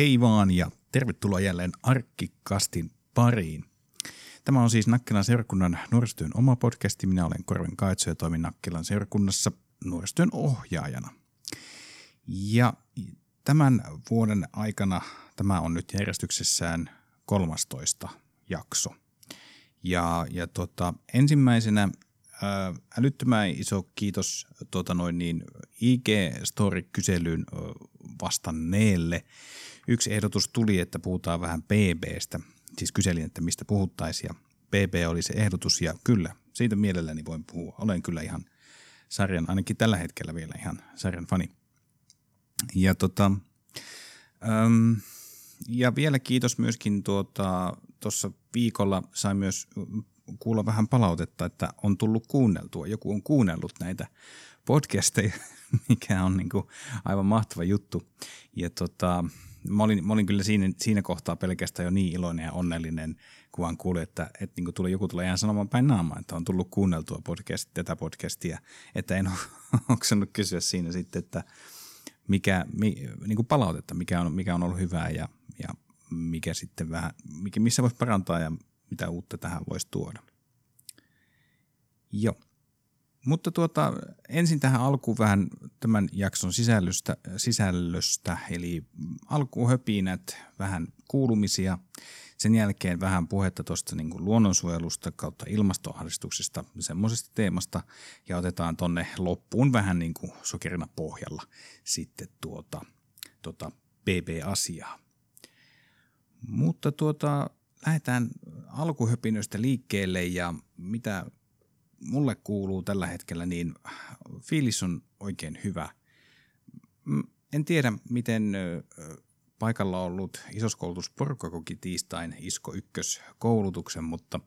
Hei vaan ja tervetuloa jälleen Arkkikastin pariin. Tämä on siis Nakkilan seurakunnan nuorisotyön oma podcasti. Minä olen Korven Kaitso ja toimin Nakkilan seurakunnassa nuorisotyön ohjaajana. Ja tämän vuoden aikana tämä on nyt järjestyksessään 13 jakso. Ja, ja tota, ensimmäisenä ää, älyttömän iso kiitos tuota noin niin, IG-story-kyselyyn vastanneelle. Yksi ehdotus tuli, että puhutaan vähän BBstä. Siis kyselin, että mistä puhuttaisiin ja BB oli se ehdotus ja kyllä, siitä mielelläni voin puhua. Olen kyllä ihan sarjan, ainakin tällä hetkellä vielä ihan sarjan fani. Ja tota, äm, ja vielä kiitos myöskin tuota, tuossa viikolla sain myös kuulla vähän palautetta, että on tullut kuunneltua. Joku on kuunnellut näitä podcasteja, mikä on niin kuin aivan mahtava juttu. Ja tota, mä, olin, mä olin kyllä siinä, siinä kohtaa pelkästään jo niin iloinen ja onnellinen, kun vaan kuulin, että, että niin tuli, joku tulee ihan sanomaan päin naamaan, että on tullut kuunneltua podcast, tätä podcastia, että en ole kysyä siinä sitten, että mikä, mi, niin kuin palautetta, mikä on, mikä on ollut hyvää ja, ja mikä sitten vähän, mikä, missä voisi parantaa ja mitä uutta tähän voisi tuoda. Joo. Mutta tuota, ensin tähän alkuun vähän tämän jakson sisällöstä, sisällöstä. Eli alkuhöpinät, vähän kuulumisia, sen jälkeen vähän puhetta tuosta niin kuin luonnonsuojelusta kautta ilmastoahdistuksesta, semmoisesta teemasta, ja otetaan tonne loppuun vähän niin kuin sokerina pohjalla sitten tuota, tuota BB-asiaa. Mutta tuota, lähdetään alkuhöpinöistä liikkeelle ja mitä mulle kuuluu tällä hetkellä, niin fiilis on oikein hyvä. En tiedä, miten paikalla ollut isoskoulutusporukka koki tiistain Isko ykkös koulutuksen, mutta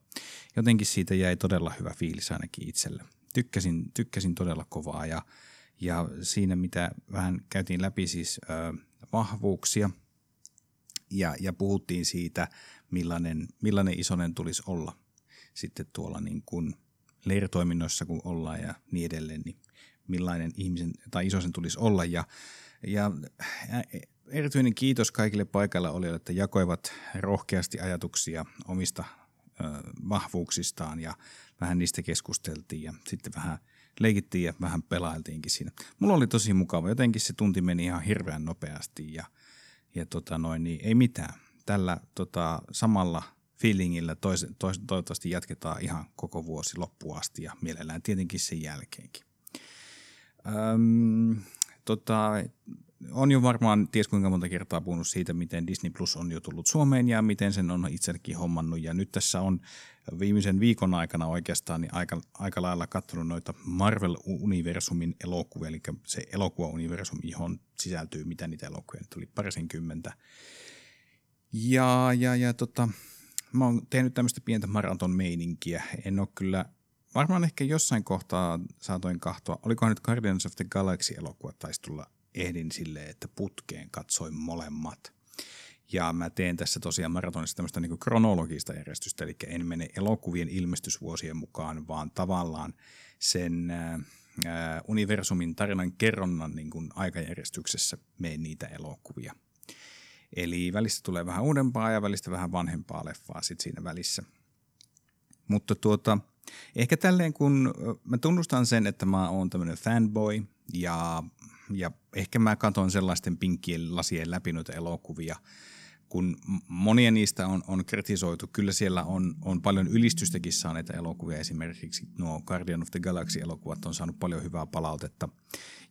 jotenkin siitä jäi todella hyvä fiilis ainakin itselle. Tykkäsin, tykkäsin todella kovaa ja, ja siinä mitä vähän käytiin läpi siis ö, vahvuuksia ja, ja puhuttiin siitä, millainen, millainen isonen tulisi olla sitten tuolla niin kuin leiritoiminnoissa kun ollaan ja niin edelleen, niin millainen ihmisen tai isosen tulisi olla. Ja, ja erityinen kiitos kaikille paikalla olijoille, että jakoivat rohkeasti ajatuksia omista ö, vahvuuksistaan ja vähän niistä keskusteltiin ja sitten vähän leikittiin ja vähän pelailtiinkin siinä. Mulla oli tosi mukava, jotenkin se tunti meni ihan hirveän nopeasti ja, ja tota noin, niin ei mitään. Tällä tota, samalla feelingillä tois, tois, toivottavasti jatketaan ihan koko vuosi loppuun asti ja mielellään tietenkin sen jälkeenkin. Öm, tota, on jo varmaan ties kuinka monta kertaa puhunut siitä, miten Disney Plus on jo tullut Suomeen ja miten sen on itsekin hommannut. Ja nyt tässä on viimeisen viikon aikana oikeastaan niin aika, aika lailla katsonut noita Marvel-universumin elokuvia, eli se elokuva-universumi, johon sisältyy mitä niitä elokuvia nyt tuli parisenkymmentä. Ja, ja, ja tota, mä oon tehnyt tämmöistä pientä maraton meininkiä. En ole kyllä, varmaan ehkä jossain kohtaa saatoin kahtoa, olikohan nyt Guardians of the Galaxy-elokuva taisi tulla ehdin silleen, että putkeen katsoin molemmat. Ja mä teen tässä tosiaan maratonissa tämmöistä niin kronologista järjestystä, eli en mene elokuvien ilmestysvuosien mukaan, vaan tavallaan sen äh, universumin tarinan kerronnan niin kuin aikajärjestyksessä meen niitä elokuvia. Eli välistä tulee vähän uudempaa ja välistä vähän vanhempaa leffaa sit siinä välissä. Mutta tuota, ehkä tälleen kun mä tunnustan sen, että mä oon tämmöinen fanboy ja, ja ehkä mä katon sellaisten pinkkien lasien läpi noita elokuvia, kun monia niistä on, on kritisoitu, kyllä siellä on, on paljon ylistystäkin saaneita elokuvia. Esimerkiksi nuo Guardian of the Galaxy-elokuvat on saanut paljon hyvää palautetta.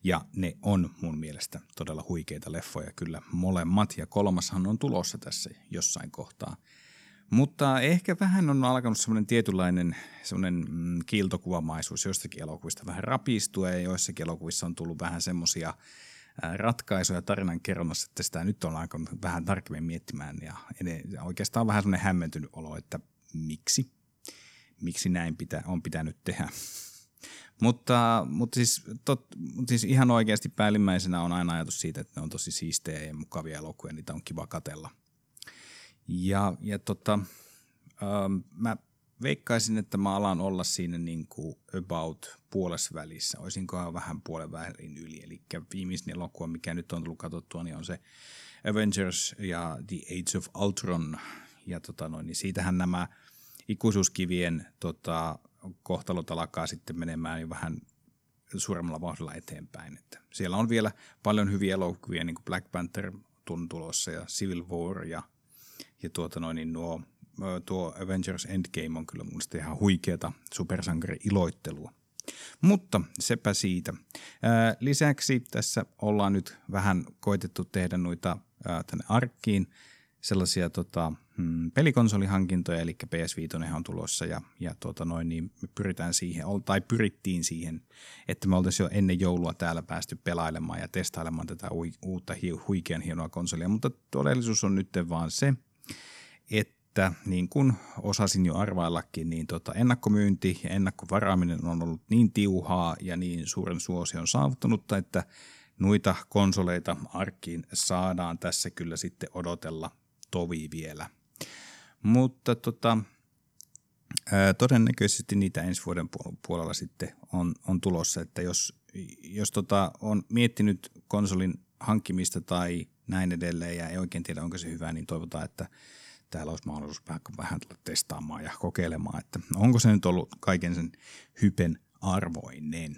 Ja ne on mun mielestä todella huikeita leffoja kyllä molemmat. Ja kolmashan on tulossa tässä jossain kohtaa. Mutta ehkä vähän on alkanut semmoinen tietynlainen semmoinen mm, kiiltokuvamaisuus joistakin elokuvista vähän rapistua ja joissakin elokuvissa on tullut vähän semmoisia ratkaisuja tarinan kerronnassa, että sitä nyt on alkanut vähän tarkemmin miettimään ja oikeastaan vähän semmoinen hämmentynyt olo, että miksi, miksi näin pitä, on pitänyt tehdä. Mutta, mutta, siis, tot, siis ihan oikeasti päällimmäisenä on aina ajatus siitä, että ne on tosi siistejä ja mukavia elokuvia, niitä on kiva katella. Ja, ja tota, ähm, mä veikkaisin, että mä alan olla siinä niin kuin about puolessa välissä. Olisinkohan vähän puolen välin yli. Eli viimeisin elokuva, mikä nyt on tullut katsottua, niin on se Avengers ja The Age of Ultron. Ja tota noin, niin siitähän nämä ikuisuuskivien tota, kohtalot alkaa sitten menemään jo vähän suuremmalla vauhdilla eteenpäin. Että siellä on vielä paljon hyviä elokuvia, niin kuin Black Panther tulossa ja Civil War ja, ja tuota noin, niin nuo, tuo Avengers Endgame on kyllä mun ihan huikeata supersankari-iloittelua. Mutta sepä siitä. lisäksi tässä ollaan nyt vähän koitettu tehdä noita tänne arkkiin sellaisia tota, mm, pelikonsolihankintoja, eli PS5 on tulossa ja, ja tuota noin, niin me pyritään siihen, tai pyrittiin siihen, että me oltaisiin jo ennen joulua täällä päästy pelailemaan ja testailemaan tätä uutta huikean hienoa konsolia, mutta todellisuus on nyt vaan se, että niin kuin osasin jo arvaillakin, niin tota ennakkomyynti ja ennakkovaraaminen on ollut niin tiuhaa ja niin suuren suosion saavuttanutta, että noita konsoleita arkkiin saadaan tässä kyllä sitten odotella tovi vielä. Mutta tota, todennäköisesti niitä ensi vuoden puolella sitten on, on tulossa, että jos, jos tota on miettinyt konsolin hankkimista tai näin edelleen ja ei oikein tiedä onko se hyvä, niin toivotaan, että täällä olisi mahdollisuus vähän, vähän tulla testaamaan ja kokeilemaan, että onko se nyt ollut kaiken sen hypen arvoinen.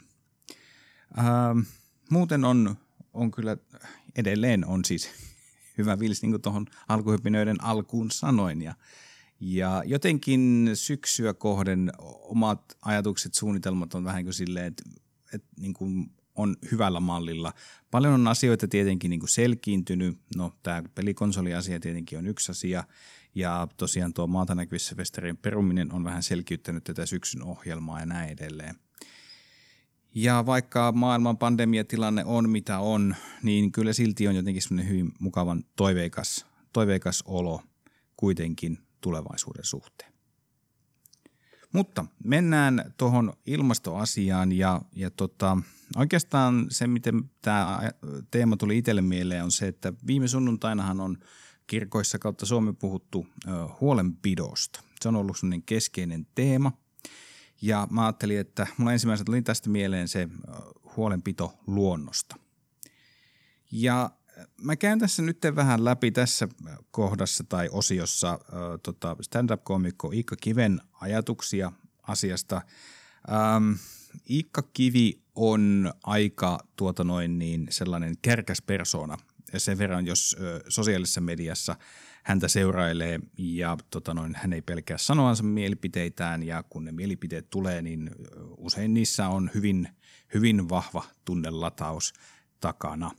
Ähm, muuten on, on kyllä edelleen on siis hyvä vils, niin kuin tuohon alkuhypinöiden alkuun sanoin. Ja, ja jotenkin syksyä kohden omat ajatukset, suunnitelmat on vähän kuin silleen, että, että niin kuin on hyvällä mallilla. Paljon on asioita tietenkin niin kuin selkiintynyt. No tämä pelikonsoliasia tietenkin on yksi asia. Ja tosiaan tuo maata näkyvissä festareiden peruminen on vähän selkiyttänyt tätä syksyn ohjelmaa ja näin edelleen. Ja vaikka maailman pandemiatilanne on mitä on, niin kyllä silti on jotenkin semmoinen hyvin mukavan toiveikas, toiveikas olo kuitenkin tulevaisuuden suhteen. Mutta mennään tuohon ilmastoasiaan ja, ja tota, oikeastaan se, miten tämä teema tuli itselle mieleen on se, että viime sunnuntainahan on kirkoissa kautta Suomen puhuttu ö, huolenpidosta. Se on ollut sellainen keskeinen teema – ja mä ajattelin, että mulla ensimmäisenä tuli tästä mieleen se huolenpito luonnosta. Ja mä käyn tässä nyt vähän läpi tässä kohdassa tai osiossa äh, tota stand-up-komikko Iikka Kiven ajatuksia asiasta. Ähm, Iikka Kivi on aika tuota noin niin sellainen kärkäs persona. Sen verran, jos ö, sosiaalisessa mediassa häntä seurailee ja tota noin, hän ei pelkää sanoansa mielipiteitään ja kun ne mielipiteet tulee, niin usein niissä on hyvin, hyvin vahva tunnelataus takana.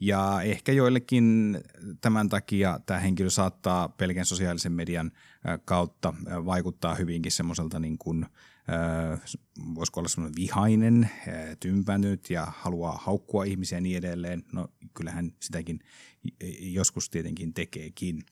Ja ehkä joillekin tämän takia tämä henkilö saattaa pelkän sosiaalisen median kautta vaikuttaa hyvinkin semmoiselta niin kuin, voisiko olla semmoinen vihainen, tympänyt ja haluaa haukkua ihmisiä ja niin edelleen. No kyllähän sitäkin joskus tietenkin tekeekin.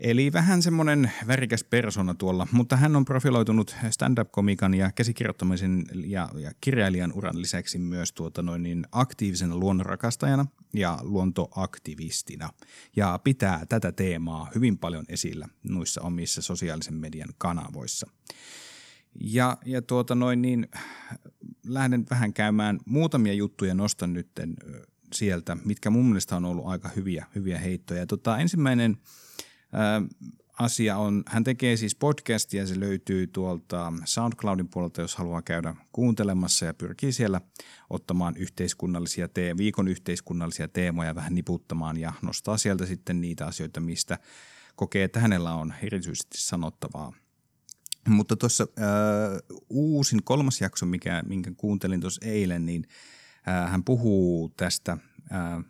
Eli vähän semmoinen värikäs persona tuolla, mutta hän on profiloitunut stand-up-komikan ja käsikirjoittamisen ja, ja kirjailijan uran lisäksi myös tuota noin niin aktiivisena luonnonrakastajana ja luontoaktivistina. Ja pitää tätä teemaa hyvin paljon esillä noissa omissa sosiaalisen median kanavoissa. Ja, ja tuota noin niin, lähden vähän käymään muutamia juttuja, nostan nytten sieltä, mitkä mun mielestä on ollut aika hyviä, hyviä heittoja. Tota, ensimmäinen asia on, hän tekee siis podcastia, se löytyy tuolta SoundCloudin puolelta, jos haluaa käydä kuuntelemassa ja pyrkii siellä ottamaan yhteiskunnallisia te- viikon yhteiskunnallisia teemoja vähän niputtamaan ja nostaa sieltä sitten niitä asioita, mistä kokee, että hänellä on erityisesti sanottavaa. Mutta tuossa äh, uusin kolmas jakso, mikä, minkä kuuntelin tuossa eilen, niin äh, hän puhuu tästä äh,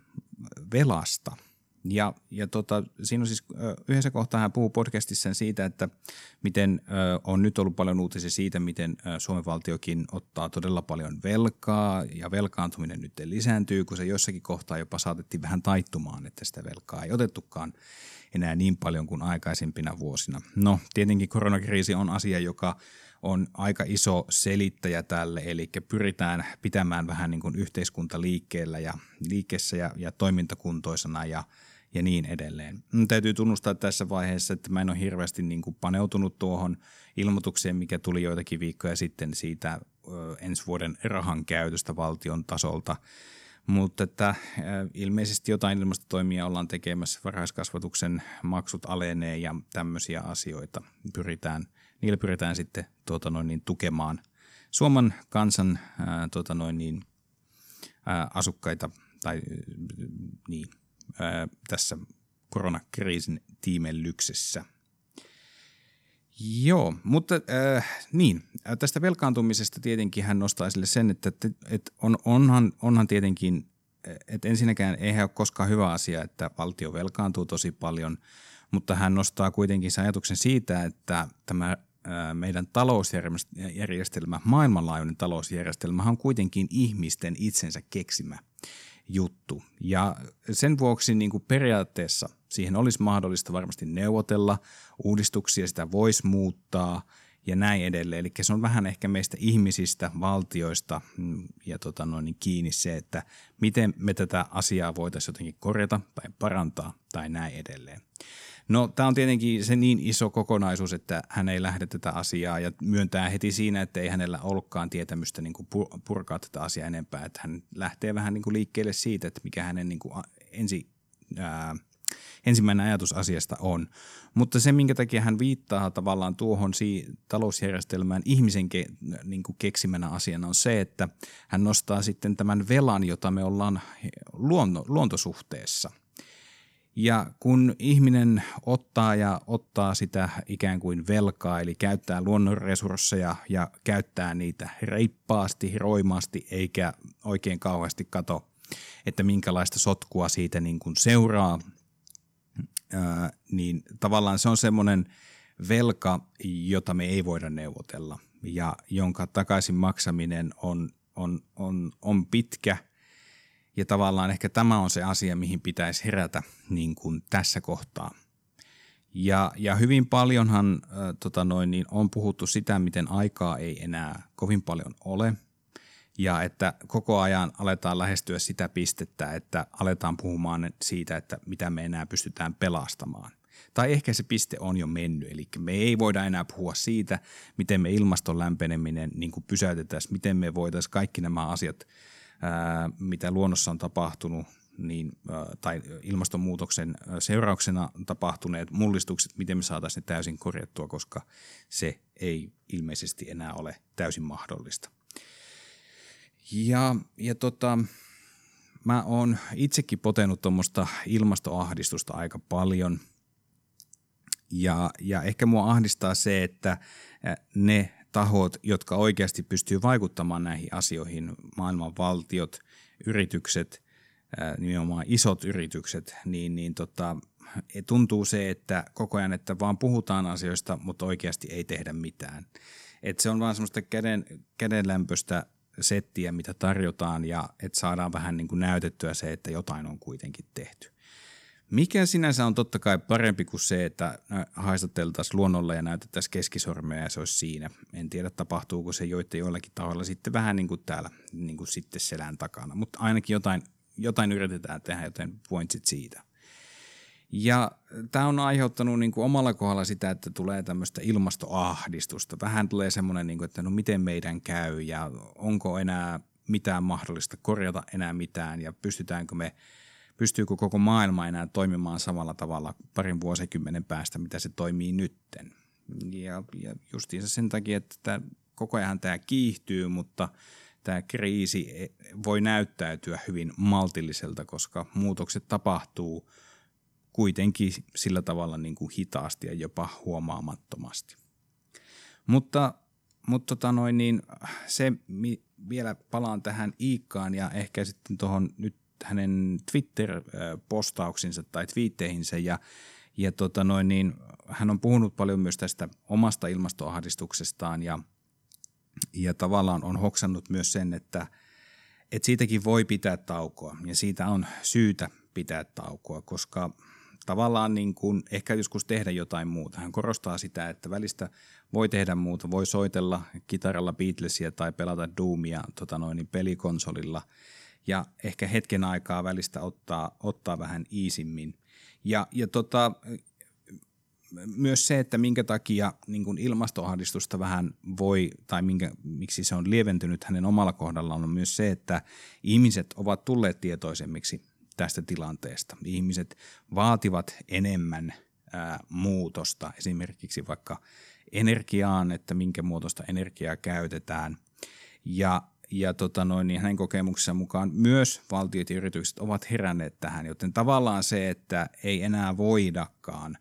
velasta – ja, ja tota, siinä on siis yhdessä kohtaa hän puhuu podcastissa siitä, että miten ö, on nyt ollut paljon uutisia siitä, miten ö, Suomen valtiokin ottaa todella paljon velkaa ja velkaantuminen nyt lisääntyy, kun se jossakin kohtaa jopa saatettiin vähän taittumaan, että sitä velkaa ei otettukaan enää niin paljon kuin aikaisempina vuosina. No tietenkin koronakriisi on asia, joka on aika iso selittäjä tälle, eli pyritään pitämään vähän niin kuin yhteiskunta liikkeellä ja liikkeessä ja, ja toimintakuntoisena ja ja niin edelleen. Mun täytyy tunnustaa tässä vaiheessa, että mä en ole hirveästi niin kuin paneutunut tuohon ilmoitukseen, mikä tuli joitakin viikkoja sitten siitä ö, ensi vuoden rahan käytöstä valtion tasolta. Mutta että ilmeisesti jotain ilmastotoimia ollaan tekemässä, varhaiskasvatuksen maksut alenee ja tämmöisiä asioita pyritään, niillä pyritään sitten tuota noin, niin, tukemaan Suomen kansan ää, tuota noin, niin, ää, asukkaita tai niin, ää, tässä koronakriisin tiimellyksessä. Joo, mutta äh, niin, tästä velkaantumisesta tietenkin hän nostaa esille sen, että, että, on, onhan, onhan tietenkin, että ensinnäkään eihän ole koskaan hyvä asia, että valtio velkaantuu tosi paljon, mutta hän nostaa kuitenkin sen ajatuksen siitä, että tämä äh, meidän talousjärjestelmä, maailmanlaajuinen talousjärjestelmä on kuitenkin ihmisten itsensä keksimä – juttu. Ja sen vuoksi niin kuin periaatteessa siihen olisi mahdollista varmasti neuvotella, uudistuksia sitä voisi muuttaa ja näin edelleen. Eli se on vähän ehkä meistä ihmisistä, valtioista mm, ja tota noin, niin kiinni se, että miten me tätä asiaa voitaisiin jotenkin korjata tai parantaa tai näin edelleen. No tämä on tietenkin se niin iso kokonaisuus, että hän ei lähde tätä asiaa ja myöntää heti siinä, että ei hänellä ollutkaan tietämystä niin kuin purkaa tätä asiaa enempää. Että hän lähtee vähän niin kuin liikkeelle siitä, että mikä hänen niin kuin ensi, ää, ensimmäinen ajatus asiasta on. Mutta se, minkä takia hän viittaa tavallaan tuohon si- talousjärjestelmään ihmisen ke- niin kuin keksimänä asiana on se, että hän nostaa sitten tämän velan, jota me ollaan luonto- luontosuhteessa – ja kun ihminen ottaa ja ottaa sitä ikään kuin velkaa, eli käyttää luonnonresursseja ja käyttää niitä reippaasti, roimaasti, eikä oikein kauheasti kato, että minkälaista sotkua siitä niin kuin seuraa, niin tavallaan se on semmoinen velka, jota me ei voida neuvotella ja jonka takaisin maksaminen on, on, on, on pitkä – ja tavallaan ehkä tämä on se asia, mihin pitäisi herätä niin kuin tässä kohtaa. Ja, ja hyvin paljonhan äh, tota noin, niin on puhuttu sitä, miten aikaa ei enää kovin paljon ole. Ja että koko ajan aletaan lähestyä sitä pistettä, että aletaan puhumaan siitä, että mitä me enää pystytään pelastamaan. Tai ehkä se piste on jo mennyt, eli me ei voida enää puhua siitä, miten me ilmaston lämpeneminen niin pysäytetään, miten me voitaisiin kaikki nämä asiat – mitä luonnossa on tapahtunut, niin, tai ilmastonmuutoksen seurauksena tapahtuneet mullistukset, miten me saataisiin ne täysin korjattua, koska se ei ilmeisesti enää ole täysin mahdollista. Ja, ja tota, mä oon itsekin potenut tuommoista ilmastoahdistusta aika paljon. Ja, ja ehkä mua ahdistaa se, että ne tahot, jotka oikeasti pystyy vaikuttamaan näihin asioihin, maailman valtiot, yritykset, nimenomaan isot yritykset, niin, niin tota, e, tuntuu se, että koko ajan, että vaan puhutaan asioista, mutta oikeasti ei tehdä mitään. Et se on vaan semmoista käden, kädenlämpöistä settiä, mitä tarjotaan ja että saadaan vähän niin kuin näytettyä se, että jotain on kuitenkin tehty. Mikä sinänsä on totta kai parempi kuin se, että haistatteltaisiin luonnolle ja näytettäisiin keskisormeja ja se olisi siinä. En tiedä, tapahtuuko se joiden joillakin tahoilla sitten vähän niin kuin täällä niin kuin sitten selän takana, mutta ainakin jotain, jotain yritetään tehdä, joten pointsit siitä. Ja tämä on aiheuttanut niin kuin omalla kohdalla sitä, että tulee tämmöistä ilmastoahdistusta. Vähän tulee semmoinen, niin kuin, että no miten meidän käy ja onko enää mitään mahdollista korjata enää mitään ja pystytäänkö me – pystyykö koko maailma enää toimimaan samalla tavalla parin vuosikymmenen päästä, mitä se toimii nytten. Ja, ja justiinsa sen takia, että tämä, koko ajan tämä kiihtyy, mutta tämä kriisi voi näyttäytyä hyvin maltilliselta, koska muutokset tapahtuu kuitenkin sillä tavalla niin kuin hitaasti ja jopa huomaamattomasti. Mutta, mutta tota noin, niin se vielä palaan tähän Iikkaan ja ehkä sitten tuohon nyt hänen Twitter-postauksinsa tai twiitteihinsä. Ja, ja tota noin, niin hän on puhunut paljon myös tästä omasta ilmastoahdistuksestaan ja, ja tavallaan on hoksannut myös sen, että, että siitäkin voi pitää taukoa ja siitä on syytä pitää taukoa, koska tavallaan niin kuin ehkä joskus tehdä jotain muuta. Hän korostaa sitä, että välistä voi tehdä muuta, voi soitella kitaralla Beatlesia tai pelata Doomia tota noin, pelikonsolilla – ja ehkä hetken aikaa välistä ottaa, ottaa vähän iisimmin. Ja, ja tota, myös se, että minkä takia niin kuin ilmastoahdistusta vähän voi, tai minkä, miksi se on lieventynyt hänen omalla kohdallaan, on myös se, että ihmiset ovat tulleet tietoisemmiksi tästä tilanteesta. Ihmiset vaativat enemmän ää, muutosta, esimerkiksi vaikka energiaan, että minkä muotoista energiaa käytetään. Ja, ja tota noin, niin hänen kokemuksensa mukaan myös valtiot ja yritykset ovat heränneet tähän, joten tavallaan se, että ei enää voidakaan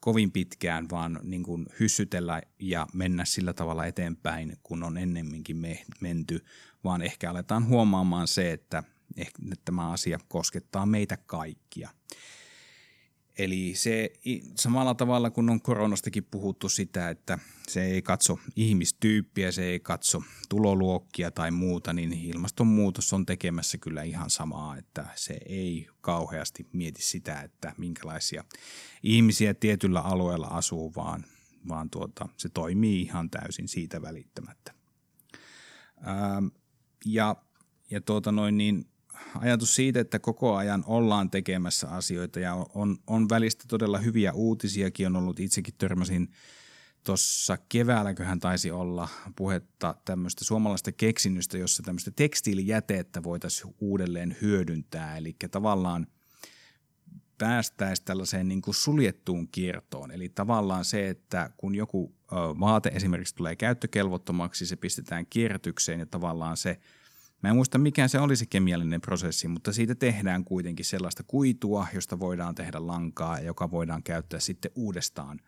kovin pitkään, vaan niin kuin hyssytellä ja mennä sillä tavalla eteenpäin, kun on ennemminkin me, menty, vaan ehkä aletaan huomaamaan se, että, että tämä asia koskettaa meitä kaikkia. Eli se samalla tavalla kun on koronastakin puhuttu sitä, että se ei katso ihmistyyppiä, se ei katso tuloluokkia tai muuta, niin ilmastonmuutos on tekemässä kyllä ihan samaa, että se ei kauheasti mieti sitä, että minkälaisia ihmisiä tietyllä alueella asuu, vaan, vaan tuota, se toimii ihan täysin siitä välittämättä. Ää, ja ja tuota noin, niin ajatus siitä, että koko ajan ollaan tekemässä asioita ja on, on välistä todella hyviä uutisiakin on ollut. Itsekin törmäsin tuossa keväälläköhän taisi olla puhetta tämmöistä suomalaista keksinnöstä, jossa tämmöistä tekstiilijätettä voitaisiin uudelleen hyödyntää. Eli tavallaan päästäisiin tällaiseen niin kuin suljettuun kiertoon. Eli tavallaan se, että kun joku vaate esimerkiksi tulee käyttökelvottomaksi, se pistetään kierrätykseen ja tavallaan se – Mä en muista mikä se oli se kemiallinen prosessi, mutta siitä tehdään kuitenkin sellaista kuitua, josta voidaan tehdä lankaa, joka voidaan käyttää sitten uudestaan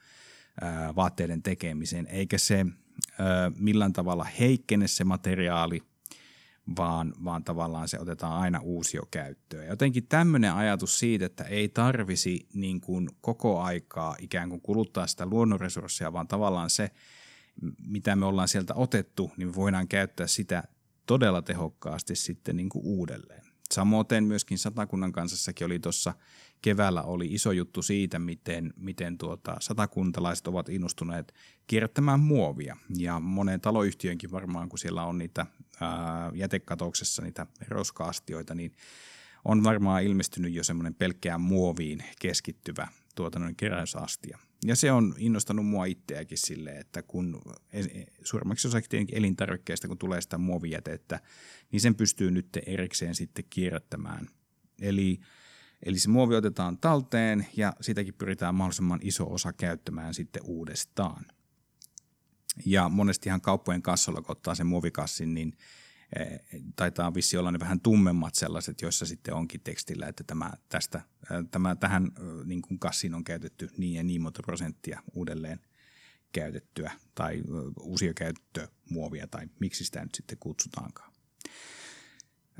ää, vaatteiden tekemiseen, eikä se ää, millään tavalla heikkene se materiaali, vaan, vaan tavallaan se otetaan aina uusio käyttöön. Jotenkin tämmöinen ajatus siitä, että ei tarvisi niin kuin koko aikaa ikään kuin kuluttaa sitä luonnonresursseja, vaan tavallaan se, mitä me ollaan sieltä otettu, niin me voidaan käyttää sitä todella tehokkaasti sitten niin kuin uudelleen. Samoin myöskin Satakunnan kansassakin oli tuossa keväällä oli iso juttu siitä, miten, miten tuota, satakuntalaiset ovat innostuneet kierrättämään muovia. Ja monen taloyhtiönkin varmaan, kun siellä on niitä ää, jätekatoksessa niitä roskaastioita, niin on varmaan ilmestynyt jo semmoinen pelkkään muoviin keskittyvä tuotannon keräysastia. Ja se on innostanut mua itseäkin silleen, että kun suurimmaksi osaksi tietenkin elintarvikkeista, kun tulee sitä muovijätettä, niin sen pystyy nyt erikseen sitten kierrättämään. Eli, eli se muovi otetaan talteen ja sitäkin pyritään mahdollisimman iso osa käyttämään sitten uudestaan. Ja monestihan kauppojen kassolla, kun ottaa sen muovikassin, niin taitaa vissi olla ne vähän tummemmat sellaiset, joissa sitten onkin tekstillä, että tämä, tästä, tämä, tähän niin kuin kassiin on käytetty niin ja niin monta prosenttia uudelleen käytettyä tai uusia käyttömuovia tai miksi sitä nyt sitten kutsutaankaan.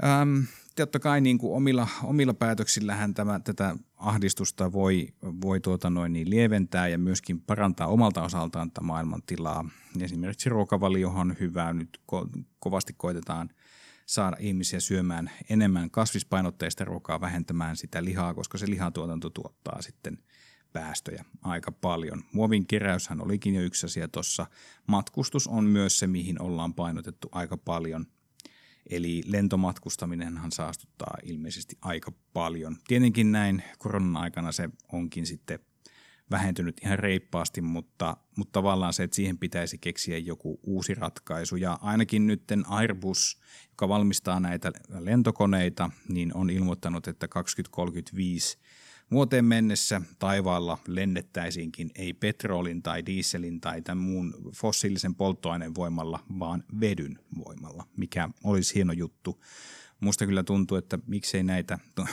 Ähm, totta kai niin kuin omilla, omilla päätöksillähän tämä, tätä ahdistusta voi, voi tuota noin niin lieventää ja myöskin parantaa omalta osaltaan tätä maailman tilaa. Esimerkiksi ruokavaliohan on hyvä. Nyt ko- kovasti koitetaan saada ihmisiä syömään enemmän kasvispainotteista ruokaa, vähentämään sitä lihaa, koska se lihatuotanto tuottaa sitten päästöjä aika paljon. Muovin keräyshän olikin jo yksi asia tuossa. Matkustus on myös se, mihin ollaan painotettu aika paljon – Eli lentomatkustaminenhan saastuttaa ilmeisesti aika paljon. Tietenkin näin koronan aikana se onkin sitten vähentynyt ihan reippaasti, mutta, mutta tavallaan se, että siihen pitäisi keksiä joku uusi ratkaisu. Ja ainakin nyt Airbus, joka valmistaa näitä lentokoneita, niin on ilmoittanut, että 2035 Vuoteen mennessä taivaalla lennettäisiinkin ei petrolin tai dieselin tai tämän muun fossiilisen polttoaineen voimalla, vaan vedyn voimalla, mikä olisi hieno juttu. Musta kyllä tuntuu, että miksei näitä,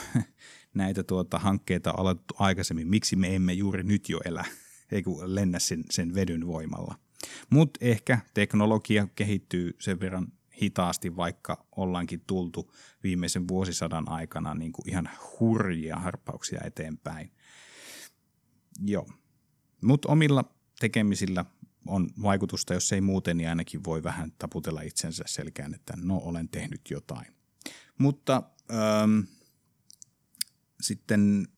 näitä tuota hankkeita alettu aikaisemmin, miksi me emme juuri nyt jo elä, ei kun lennä sen, sen vedyn voimalla. Mutta ehkä teknologia kehittyy sen verran hitaasti, vaikka ollaankin tultu viimeisen vuosisadan aikana niin kuin ihan hurjia harppauksia eteenpäin. Joo. Mutta omilla tekemisillä on vaikutusta, jos ei muuten, niin ainakin voi vähän taputella itsensä selkään, että no olen tehnyt jotain. Mutta ähm, sitten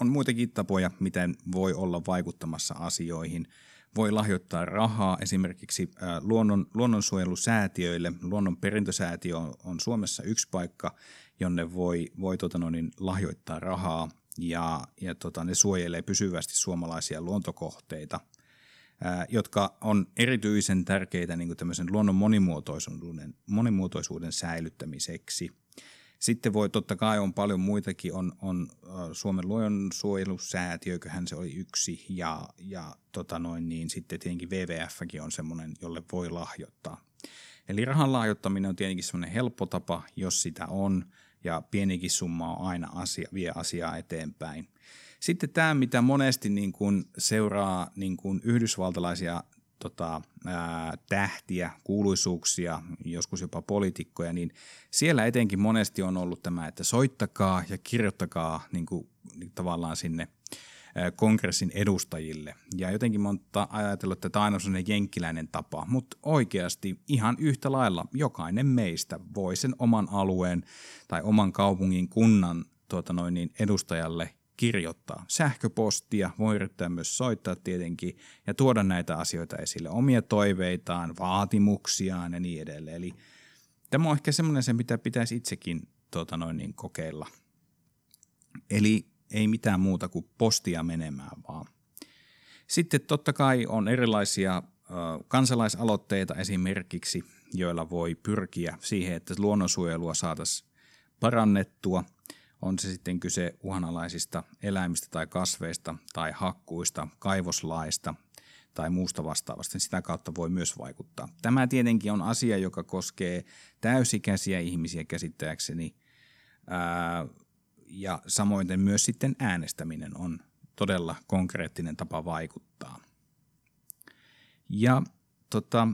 on muitakin tapoja, miten voi olla vaikuttamassa asioihin – voi lahjoittaa rahaa esimerkiksi luonnon, luonnonsuojelusäätiöille. Luonnon perintösäätiö on, on Suomessa yksi paikka, jonne voi, voi tota no, niin, lahjoittaa rahaa ja, ja tota, ne suojelee pysyvästi suomalaisia luontokohteita, ää, jotka on erityisen tärkeitä niin kuin luonnon monimuotoisuuden, monimuotoisuuden säilyttämiseksi – sitten voi, totta kai on paljon muitakin, on, on Suomen luonnonsuojelusäätiököhän se oli yksi, ja, ja tota noin, niin sitten tietenkin WWFkin on semmoinen, jolle voi lahjoittaa. Eli rahan lahjoittaminen on tietenkin semmoinen helppo tapa, jos sitä on, ja pienikin summa on aina asia, vie asiaa eteenpäin. Sitten tämä, mitä monesti niin kuin seuraa niin kuin yhdysvaltalaisia tota, ää, tähtiä, kuuluisuuksia, joskus jopa poliitikkoja, niin siellä etenkin monesti on ollut tämä, että soittakaa ja kirjoittakaa niin kuin, niin tavallaan sinne kongressin edustajille. Ja jotenkin oon ajatellut, että tämä on aina jenkkiläinen tapa, mutta oikeasti ihan yhtä lailla jokainen meistä voi sen oman alueen tai oman kaupungin kunnan tuota noin, niin edustajalle kirjoittaa. Sähköpostia voi yrittää myös soittaa tietenkin ja tuoda näitä asioita esille, omia toiveitaan, vaatimuksiaan ja niin edelleen. Eli tämä on ehkä semmoinen se, mitä pitäisi itsekin tuota noin, niin kokeilla. Eli ei mitään muuta kuin postia menemään vaan. Sitten totta kai on erilaisia kansalaisaloitteita esimerkiksi, joilla voi pyrkiä siihen, että luonnonsuojelua saataisiin parannettua – on se sitten kyse uhanalaisista eläimistä tai kasveista tai hakkuista, kaivoslaista tai muusta vastaavasta, sitä kautta voi myös vaikuttaa. Tämä tietenkin on asia, joka koskee täysikäisiä ihmisiä käsittääkseni, ää, ja samoin myös sitten äänestäminen on todella konkreettinen tapa vaikuttaa. Ja tota,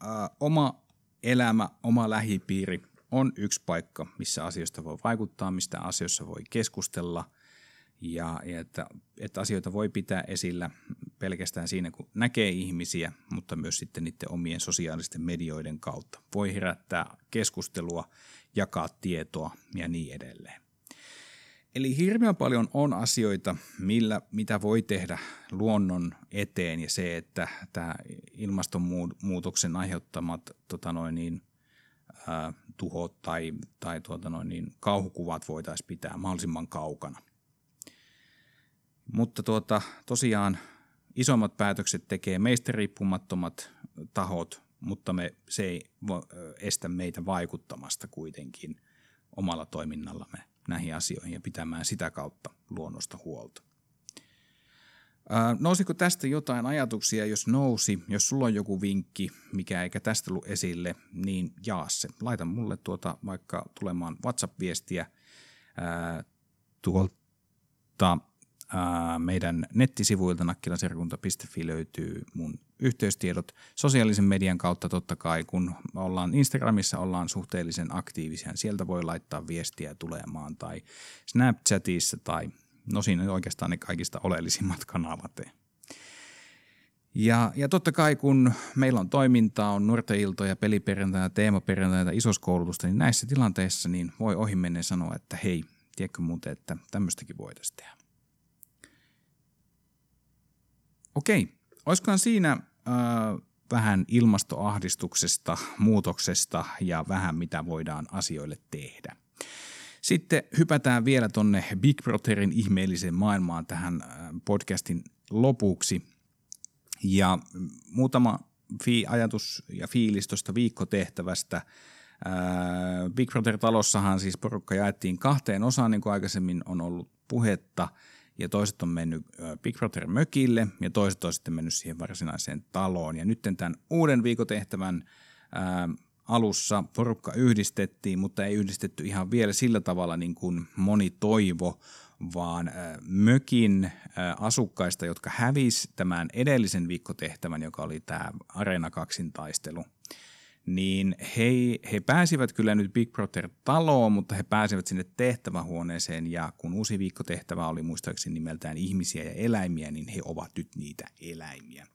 ää, oma elämä, oma lähipiiri on yksi paikka, missä asioista voi vaikuttaa, mistä asioissa voi keskustella ja, ja että, että asioita voi pitää esillä pelkästään siinä, kun näkee ihmisiä, mutta myös sitten niiden omien sosiaalisten medioiden kautta. Voi herättää keskustelua, jakaa tietoa ja niin edelleen. Eli hirveän paljon on asioita, millä, mitä voi tehdä luonnon eteen ja se, että tämä ilmastonmuutoksen aiheuttamat tota noin niin, tuhot tai, tai tuota noin, niin kauhukuvat voitaisiin pitää mahdollisimman kaukana. Mutta tuota, tosiaan isommat päätökset tekee meistä riippumattomat tahot, mutta me, se ei estä meitä vaikuttamasta kuitenkin omalla toiminnallamme näihin asioihin ja pitämään sitä kautta luonnosta huolta. Nousiko tästä jotain ajatuksia, jos nousi, jos sulla on joku vinkki, mikä eikä tästä tullut esille, niin jaa se. Laita mulle tuota vaikka tulemaan WhatsApp-viestiä ää, tuolta ää, meidän nettisivuilta nakkilaserkunta.fi löytyy mun yhteystiedot. Sosiaalisen median kautta totta kai, kun ollaan Instagramissa, ollaan suhteellisen aktiivisia. Sieltä voi laittaa viestiä tulemaan tai Snapchatissa tai No siinä oikeastaan ne kaikista oleellisimmat kanavat. Ja, ja totta kai kun meillä on toimintaa, on nuorteiltoja, peliperjantaita, teemaperjantaita, isoskoulutusta, niin näissä tilanteissa niin voi ohimennen sanoa, että hei, tiedätkö muuten, että tämmöistäkin voitaisiin tehdä. Okei, olisikohan siinä äh, vähän ilmastoahdistuksesta, muutoksesta ja vähän mitä voidaan asioille tehdä. Sitten hypätään vielä tonne Big Brotherin ihmeelliseen maailmaan tähän äh, podcastin lopuksi. Ja muutama fi- ajatus ja fiilis tuosta viikkotehtävästä. Äh, Big Brother-talossahan siis porukka jaettiin kahteen osaan, niin kuin aikaisemmin on ollut puhetta, ja toiset on mennyt äh, Big Brother mökille, ja toiset on sitten mennyt siihen varsinaiseen taloon. Ja nyt tämän uuden viikotehtävän alussa porukka yhdistettiin, mutta ei yhdistetty ihan vielä sillä tavalla niin kuin moni toivo, vaan äh, mökin äh, asukkaista, jotka hävis tämän edellisen viikkotehtävän, joka oli tämä Arena kaksin taistelu, niin he, he pääsivät kyllä nyt Big Brother-taloon, mutta he pääsivät sinne tehtävähuoneeseen ja kun uusi viikkotehtävä oli muistaakseni nimeltään ihmisiä ja eläimiä, niin he ovat nyt niitä eläimiä.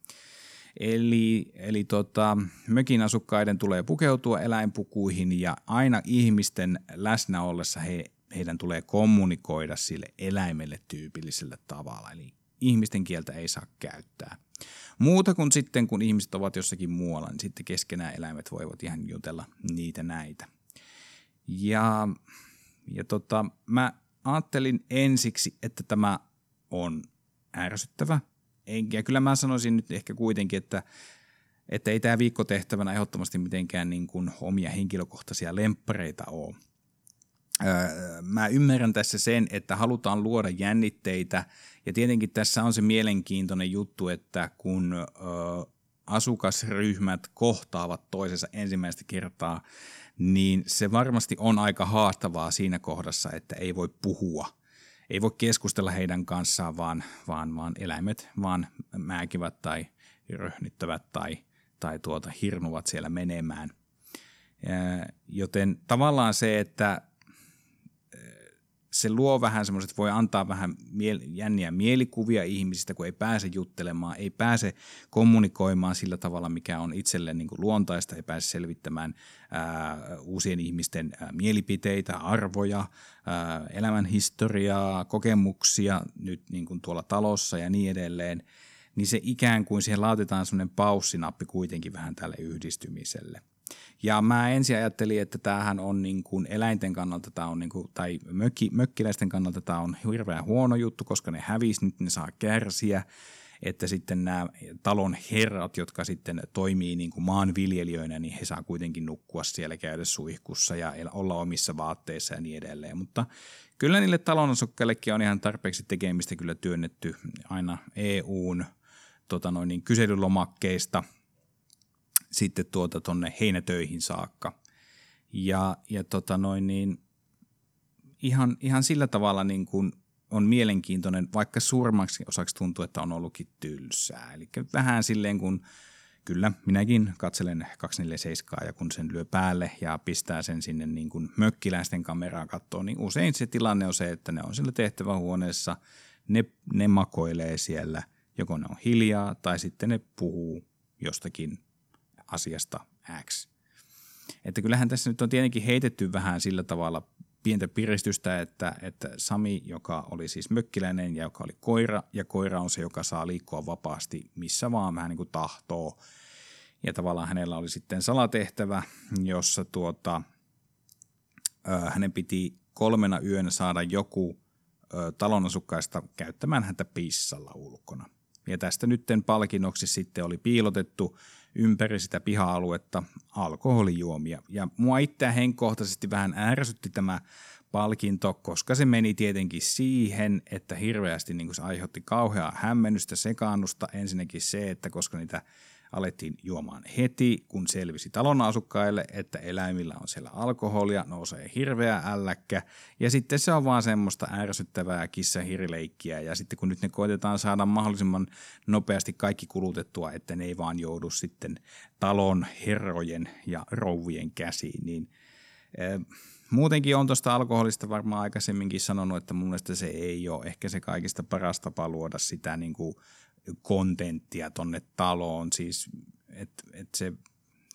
Eli, eli tota, mökin asukkaiden tulee pukeutua eläinpukuihin ja aina ihmisten läsnä ollessa he, heidän tulee kommunikoida sille eläimelle tyypillisellä tavalla. Eli ihmisten kieltä ei saa käyttää. Muuta kuin sitten, kun ihmiset ovat jossakin muualla, niin sitten keskenään eläimet voivat ihan jutella niitä näitä. Ja, ja tota, mä ajattelin ensiksi, että tämä on ärsyttävä. Ja kyllä mä sanoisin nyt ehkä kuitenkin, että, että ei tämä viikkotehtävänä ehdottomasti mitenkään niin kuin omia henkilökohtaisia lemppareita ole. Öö, mä ymmärrän tässä sen, että halutaan luoda jännitteitä ja tietenkin tässä on se mielenkiintoinen juttu, että kun öö, asukasryhmät kohtaavat toisensa ensimmäistä kertaa, niin se varmasti on aika haastavaa siinä kohdassa, että ei voi puhua. Ei voi keskustella heidän kanssaan, vaan, vaan, vaan eläimet vaan määkivät tai röhnittävät tai, tai tuota, hirnuvat siellä menemään. Joten tavallaan se, että se luo vähän semmoiset, voi antaa vähän miel- jänniä mielikuvia ihmisistä, kun ei pääse juttelemaan, ei pääse kommunikoimaan sillä tavalla, mikä on itselle niin kuin luontaista, ei pääse selvittämään ää, uusien ihmisten ää, mielipiteitä, arvoja, ää, elämänhistoriaa, kokemuksia nyt niin kuin tuolla talossa ja niin edelleen, niin se ikään kuin siihen laitetaan semmoinen paussinappi kuitenkin vähän tälle yhdistymiselle – ja mä ensin ajattelin, että tämähän on niin kuin eläinten kannalta tämä on niin kuin, tai mökki, mökkiläisten kannalta tämä on hirveän huono juttu, koska ne hävisi, nyt ne saa kärsiä että sitten nämä talon herrat, jotka sitten toimii niin kuin maanviljelijöinä, niin he saa kuitenkin nukkua siellä, käydä suihkussa ja olla omissa vaatteissa ja niin edelleen. Mutta kyllä niille talonasukkaillekin on ihan tarpeeksi tekemistä kyllä työnnetty aina EUn tota noin, niin kyselylomakkeista – sitten tuota tonne heinätöihin saakka. Ja, ja tota noin niin, ihan, ihan sillä tavalla niin kuin on mielenkiintoinen, vaikka suurimmaksi osaksi tuntuu, että on ollutkin tylsää. Eli vähän silleen kun kyllä minäkin katselen 247 ja kun sen lyö päälle ja pistää sen sinne niin kuin mökkiläisten kameraan kattoon, niin usein se tilanne on se, että ne on siellä tehtävähuoneessa, ne, ne makoilee siellä, joko ne on hiljaa tai sitten ne puhuu jostakin asiasta X. Että kyllähän tässä nyt on tietenkin heitetty vähän sillä tavalla pientä piristystä, että, että Sami, joka oli siis mökkiläinen ja joka oli koira, ja koira on se, joka saa liikkua vapaasti missä vaan vähän niin kuin tahtoo. Ja tavallaan hänellä oli sitten salatehtävä, jossa tuota, hänen piti kolmena yönä saada joku talon asukkaista käyttämään häntä pissalla ulkona. Ja tästä nytten palkinnoksi sitten oli piilotettu ympäri sitä piha-aluetta alkoholijuomia. Ja mua itseä henkkohtaisesti vähän ärsytti tämä palkinto, koska se meni tietenkin siihen, että hirveästi niin se aiheutti kauheaa hämmennystä, sekaannusta. Ensinnäkin se, että koska niitä alettiin juomaan heti, kun selvisi talon asukkaille, että eläimillä on siellä alkoholia, nousee hirveä älläkkä, ja sitten se on vaan semmoista ärsyttävää kissahirileikkiä, ja sitten kun nyt ne koitetaan saada mahdollisimman nopeasti kaikki kulutettua, että ne ei vaan joudu sitten talon herrojen ja rouvien käsiin, niin eh, Muutenkin on tuosta alkoholista varmaan aikaisemminkin sanonut, että mun mielestä se ei ole ehkä se kaikista paras tapa luoda sitä niin kuin kontenttia tonne taloon, siis että et se,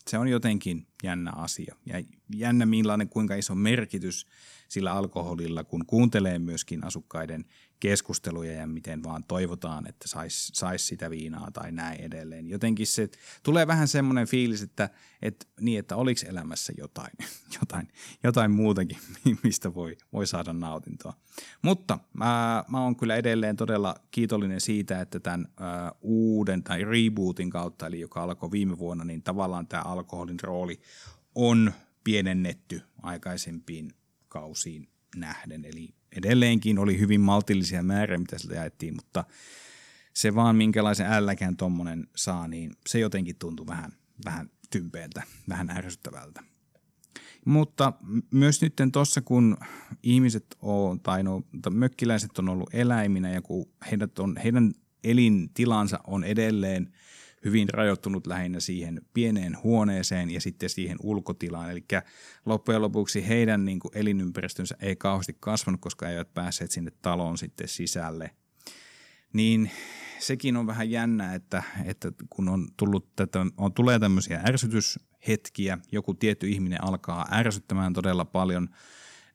se on jotenkin jännä asia. Ja jännä millainen, kuinka iso merkitys sillä alkoholilla, kun kuuntelee myöskin asukkaiden keskusteluja ja miten vaan toivotaan, että saisi sais sitä viinaa tai näin edelleen. Jotenkin se tulee vähän semmoinen fiilis, että, että, niin, että oliko elämässä jotain, jotain, jotain muutakin, mistä voi, voi saada nautintoa. Mutta mä, mä oon kyllä edelleen todella kiitollinen siitä, että tämän ä, uuden tai rebootin kautta, eli joka alkoi viime vuonna, niin tavallaan tämä alkoholin rooli on pienennetty aikaisempiin kausiin nähden. Eli edelleenkin oli hyvin maltillisia määriä, mitä sieltä jaettiin, mutta se vaan minkälaisen älläkään tuommoinen saa, niin se jotenkin tuntui vähän, vähän tympeältä, vähän ärsyttävältä. Mutta myös nyt tuossa, kun ihmiset on, tai no, mökkiläiset on ollut eläiminä ja kun heidät on, heidän elintilansa on edelleen hyvin rajoittunut lähinnä siihen pieneen huoneeseen ja sitten siihen ulkotilaan. Eli loppujen lopuksi heidän niin kuin elinympäristönsä ei kauheasti kasvanut, koska eivät päässeet sinne taloon sitten sisälle. Niin sekin on vähän jännä, että, että kun on tullut tätä, on, tulee tämmöisiä ärsytyshetkiä, joku tietty ihminen alkaa ärsyttämään todella paljon,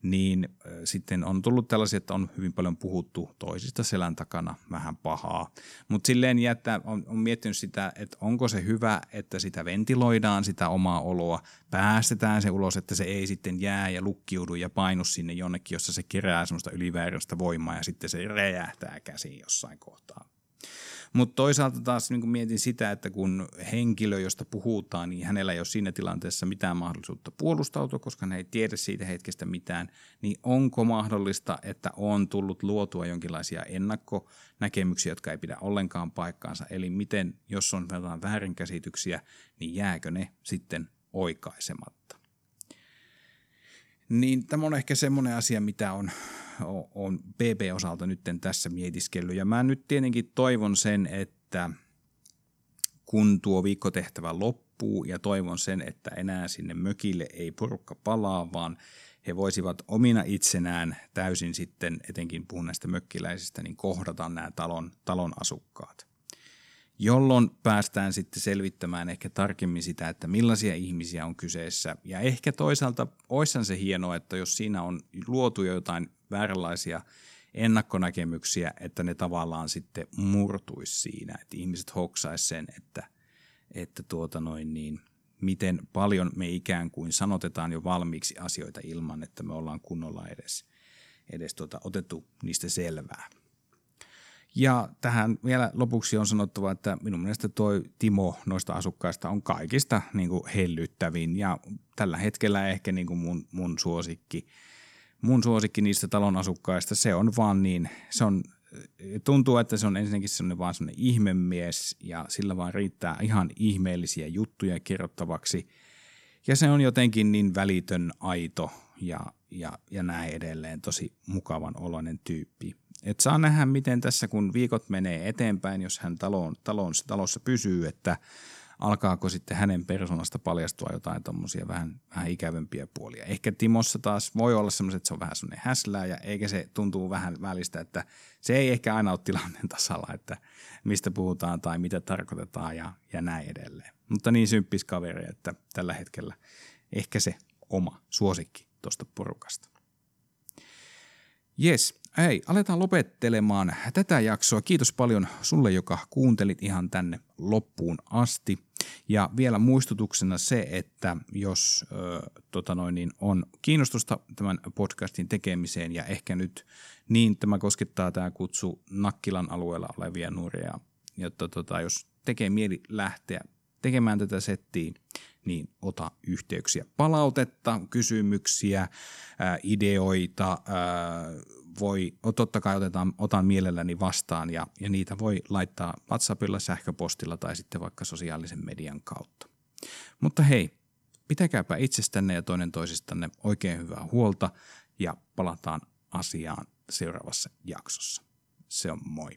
niin sitten on tullut tällaisia, että on hyvin paljon puhuttu toisista selän takana vähän pahaa. Mutta silleen jättää, on, on miettinyt sitä, että onko se hyvä, että sitä ventiloidaan, sitä omaa oloa, päästetään se ulos, että se ei sitten jää ja lukkiudu ja painu sinne jonnekin, jossa se kerää semmoista ylivääröstä voimaa ja sitten se räjähtää käsiin jossain kohtaa. Mutta toisaalta taas niin mietin sitä, että kun henkilö, josta puhutaan, niin hänellä ei ole siinä tilanteessa mitään mahdollisuutta puolustautua, koska hän ei tiedä siitä hetkestä mitään, niin onko mahdollista, että on tullut luotua jonkinlaisia ennakkonäkemyksiä, jotka ei pidä ollenkaan paikkaansa. Eli miten, jos on väärinkäsityksiä, niin jääkö ne sitten oikaisematta. Niin tämä on ehkä semmoinen asia, mitä on on PP-osalta nyt tässä mietiskellyt. Ja mä nyt tietenkin toivon sen, että kun tuo viikkotehtävä loppuu ja toivon sen, että enää sinne mökille ei porukka palaa, vaan he voisivat omina itsenään täysin sitten, etenkin puhun näistä mökkiläisistä, niin kohdata nämä talon, talon asukkaat. Jolloin päästään sitten selvittämään ehkä tarkemmin sitä, että millaisia ihmisiä on kyseessä. Ja ehkä toisaalta oissan se hienoa, että jos siinä on luotu jotain vääränlaisia ennakkonäkemyksiä, että ne tavallaan sitten murtuisi siinä, että ihmiset hoksaisi sen, että, että tuota noin niin, miten paljon me ikään kuin sanotetaan jo valmiiksi asioita ilman, että me ollaan kunnolla edes, edes tuota, otettu niistä selvää. Ja tähän vielä lopuksi on sanottava, että minun mielestä toi Timo noista asukkaista on kaikista niin kuin hellyttävin ja tällä hetkellä ehkä niin kuin mun, mun suosikki – mun suosikki niistä talon asukkaista, se on vaan niin, se on, tuntuu, että se on ensinnäkin sellainen vaan sellainen ihmemies ja sillä vaan riittää ihan ihmeellisiä juttuja kerrottavaksi. Ja se on jotenkin niin välitön, aito ja, ja, ja näin edelleen, tosi mukavan oloinen tyyppi. Et saa nähdä, miten tässä kun viikot menee eteenpäin, jos hän talon, talon, talossa pysyy, että alkaako sitten hänen persoonasta paljastua jotain tuommoisia vähän, vähän ikävämpiä puolia. Ehkä Timossa taas voi olla semmoiset, että se on vähän semmoinen häslää ja eikä se tuntuu vähän välistä, että se ei ehkä aina ole tilanteen tasalla, että mistä puhutaan tai mitä tarkoitetaan ja, ja näin edelleen. Mutta niin symppis kaveri, että tällä hetkellä ehkä se oma suosikki tuosta porukasta. Yes, hei, aletaan lopettelemaan tätä jaksoa. Kiitos paljon sulle, joka kuuntelit ihan tänne loppuun asti. Ja vielä muistutuksena se, että jos ö, tota noin, niin on kiinnostusta tämän podcastin tekemiseen ja ehkä nyt niin tämä koskettaa tämä kutsu Nakkilan alueella olevia nuoria, jotta tota, jos tekee mieli lähteä tekemään tätä settiä, niin ota yhteyksiä. Palautetta, kysymyksiä, ideoita, voi, totta kai otetaan, otan mielelläni vastaan ja, ja niitä voi laittaa WhatsAppilla, sähköpostilla tai sitten vaikka sosiaalisen median kautta. Mutta hei, pitäkääpä itsestänne ja toinen toisistanne oikein hyvää huolta ja palataan asiaan seuraavassa jaksossa. Se on moi.